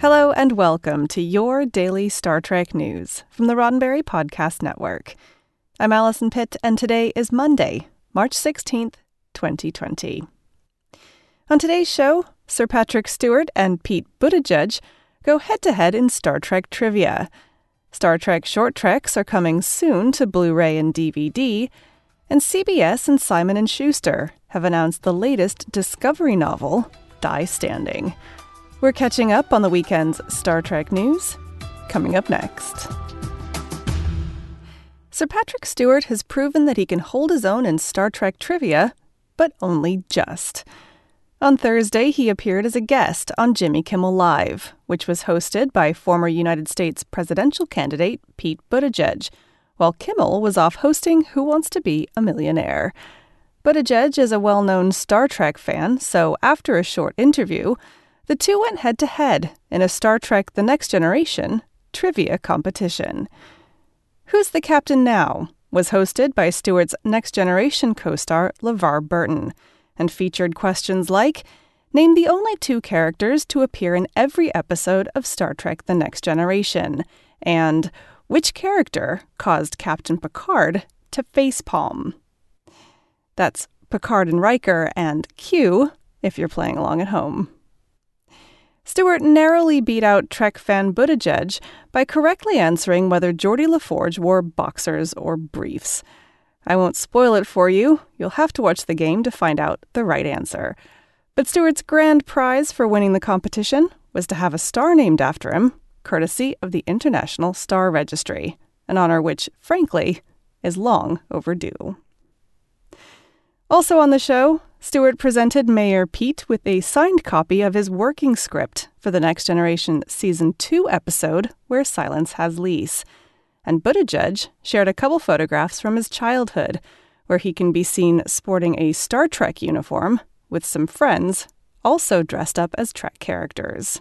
Hello and welcome to your daily Star Trek news from the Roddenberry Podcast Network. I'm Allison Pitt, and today is Monday, March 16th, 2020. On today's show, Sir Patrick Stewart and Pete Buttigieg go head to head in Star Trek trivia. Star Trek short treks are coming soon to Blu-ray and DVD, and CBS and Simon Schuster have announced the latest Discovery novel, Die Standing. We're catching up on the weekend's Star Trek news. Coming up next. Sir Patrick Stewart has proven that he can hold his own in Star Trek trivia, but only just. On Thursday, he appeared as a guest on Jimmy Kimmel Live, which was hosted by former United States presidential candidate Pete Buttigieg, while Kimmel was off hosting Who Wants to Be a Millionaire. Buttigieg is a well known Star Trek fan, so after a short interview, the two went head to head in a Star Trek The Next Generation trivia competition. Who's the Captain Now? was hosted by Stewart's Next Generation co star LeVar Burton and featured questions like Name the only two characters to appear in every episode of Star Trek The Next Generation, and which character caused Captain Picard to facepalm? That's Picard and Riker and Q if you're playing along at home. Stewart narrowly beat out Trek fan Buttigieg by correctly answering whether Geordi LaForge wore boxers or briefs. I won't spoil it for you. You'll have to watch the game to find out the right answer. But Stewart's grand prize for winning the competition was to have a star named after him, courtesy of the International Star Registry, an honor which, frankly, is long overdue. Also on the show, Stewart presented Mayor Pete with a signed copy of his working script for the Next Generation Season 2 episode, Where Silence Has Lease. And Buttigieg shared a couple photographs from his childhood, where he can be seen sporting a Star Trek uniform with some friends, also dressed up as Trek characters.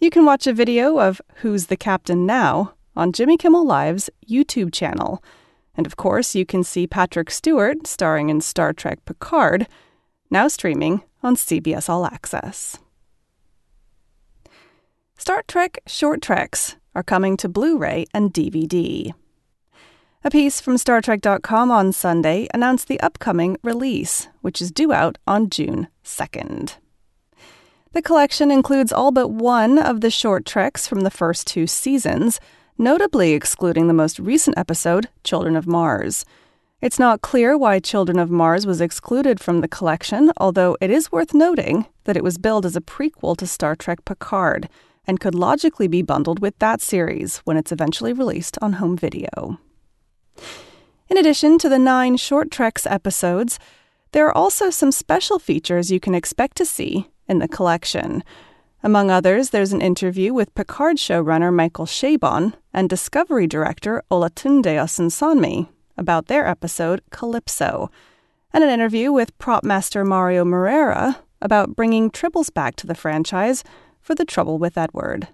You can watch a video of Who's the Captain Now on Jimmy Kimmel Live's YouTube channel. And of course, you can see Patrick Stewart starring in Star Trek Picard, now streaming on CBS All Access. Star Trek short treks are coming to Blu ray and DVD. A piece from StarTrek.com on Sunday announced the upcoming release, which is due out on June 2nd. The collection includes all but one of the short treks from the first two seasons notably excluding the most recent episode, Children of Mars. It's not clear why Children of Mars was excluded from the collection, although it is worth noting that it was billed as a prequel to Star Trek Picard and could logically be bundled with that series when it's eventually released on home video. In addition to the nine Short Treks episodes, there are also some special features you can expect to see in the collection. Among others, there's an interview with Picard showrunner Michael Chabon and Discovery director Olatunde Osunsanmi about their episode Calypso, and an interview with prop master Mario Moreira about bringing tribbles back to the franchise for The Trouble with Edward.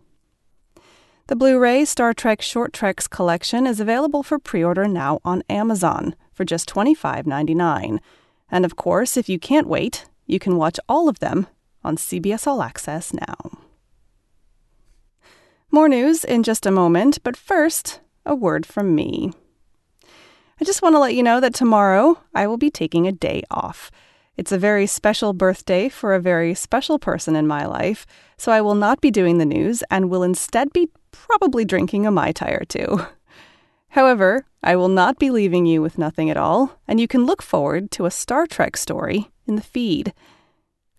The Blu ray Star Trek Short Treks collection is available for pre order now on Amazon for just $25.99. And of course, if you can't wait, you can watch all of them on CBS All Access now. More news in just a moment, but first, a word from me. I just want to let you know that tomorrow I will be taking a day off. It's a very special birthday for a very special person in my life, so I will not be doing the news and will instead be probably drinking a Mai Tai or two. However, I will not be leaving you with nothing at all, and you can look forward to a Star Trek story in the feed.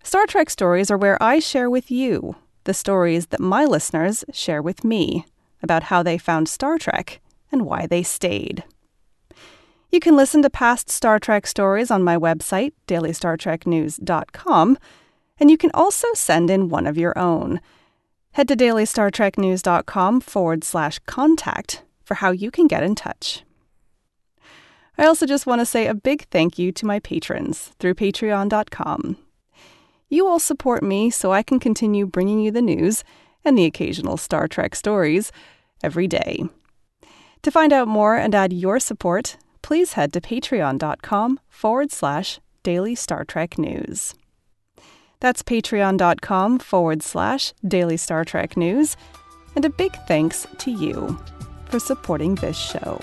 Star Trek stories are where I share with you the stories that my listeners share with me about how they found Star Trek and why they stayed. You can listen to past Star Trek stories on my website, dailystartreknews.com, and you can also send in one of your own. Head to dailystartreknews.com forward slash contact for how you can get in touch. I also just want to say a big thank you to my patrons through patreon.com. You all support me so I can continue bringing you the news and the occasional Star Trek stories every day. To find out more and add your support, please head to patreon.com forward slash daily Star Trek news. That's patreon.com forward slash daily Star Trek news. And a big thanks to you for supporting this show.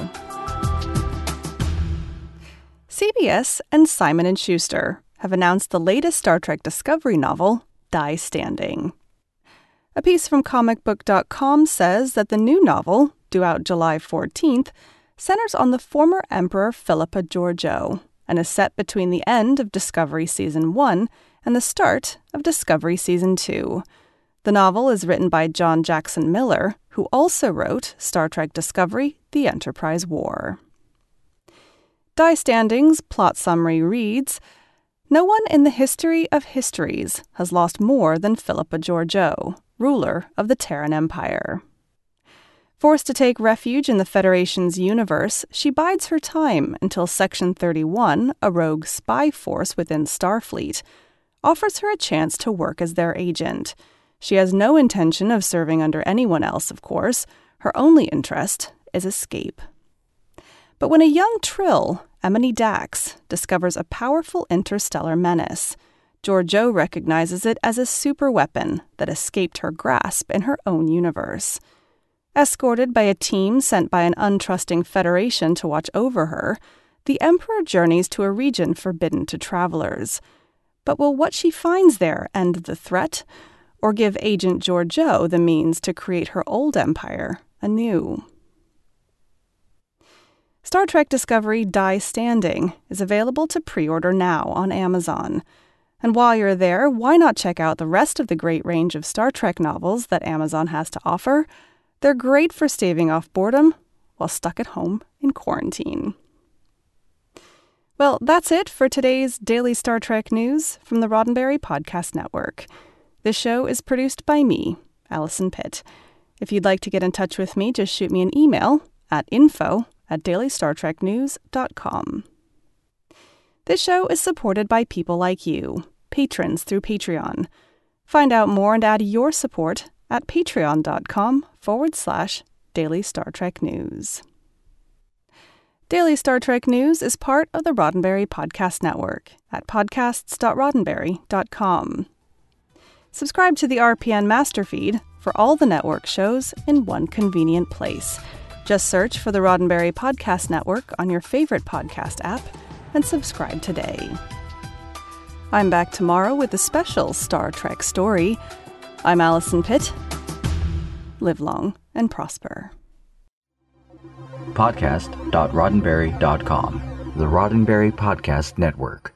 CBS and Simon & Schuster have announced the latest Star Trek Discovery novel, Die Standing. A piece from comicbook.com says that the new novel, due out July 14th, centers on the former Emperor Philippa Georgiou and is set between the end of Discovery Season 1 and the start of Discovery Season 2. The novel is written by John Jackson Miller, who also wrote Star Trek Discovery The Enterprise War. Die Standing's plot summary reads No one in the history of histories has lost more than Philippa Georgiou, ruler of the Terran Empire. Forced to take refuge in the Federation's universe, she bides her time until Section 31, a rogue spy force within Starfleet, offers her a chance to work as their agent. She has no intention of serving under anyone else, of course. Her only interest is escape. But when a young Trill, Emony Dax, discovers a powerful interstellar menace, Georgiou recognizes it as a super weapon that escaped her grasp in her own universe. Escorted by a team sent by an untrusting Federation to watch over her, the Emperor journeys to a region forbidden to travelers. But will what she finds there end the threat, or give Agent Georgiou the means to create her old empire anew? Star Trek Discovery Die Standing is available to pre order now on Amazon. And while you're there, why not check out the rest of the great range of Star Trek novels that Amazon has to offer? They're great for staving off boredom while stuck at home in quarantine. Well, that's it for today's daily Star Trek news from the Roddenberry Podcast Network. This show is produced by me, Allison Pitt. If you'd like to get in touch with me, just shoot me an email at info at dailystartreknews.com. This show is supported by people like you, patrons through Patreon. Find out more and add your support at patreon.com forward slash daily Star Trek news. Daily Star Trek News is part of the Roddenberry Podcast Network at podcasts.roddenberry.com. Subscribe to the RPN Master Feed for all the network shows in one convenient place. Just search for the Roddenberry Podcast Network on your favorite podcast app and subscribe today. I'm back tomorrow with a special Star Trek story. I'm Allison Pitt. Live long and prosper. Podcast.roddenberry.com, the Roddenberry Podcast Network.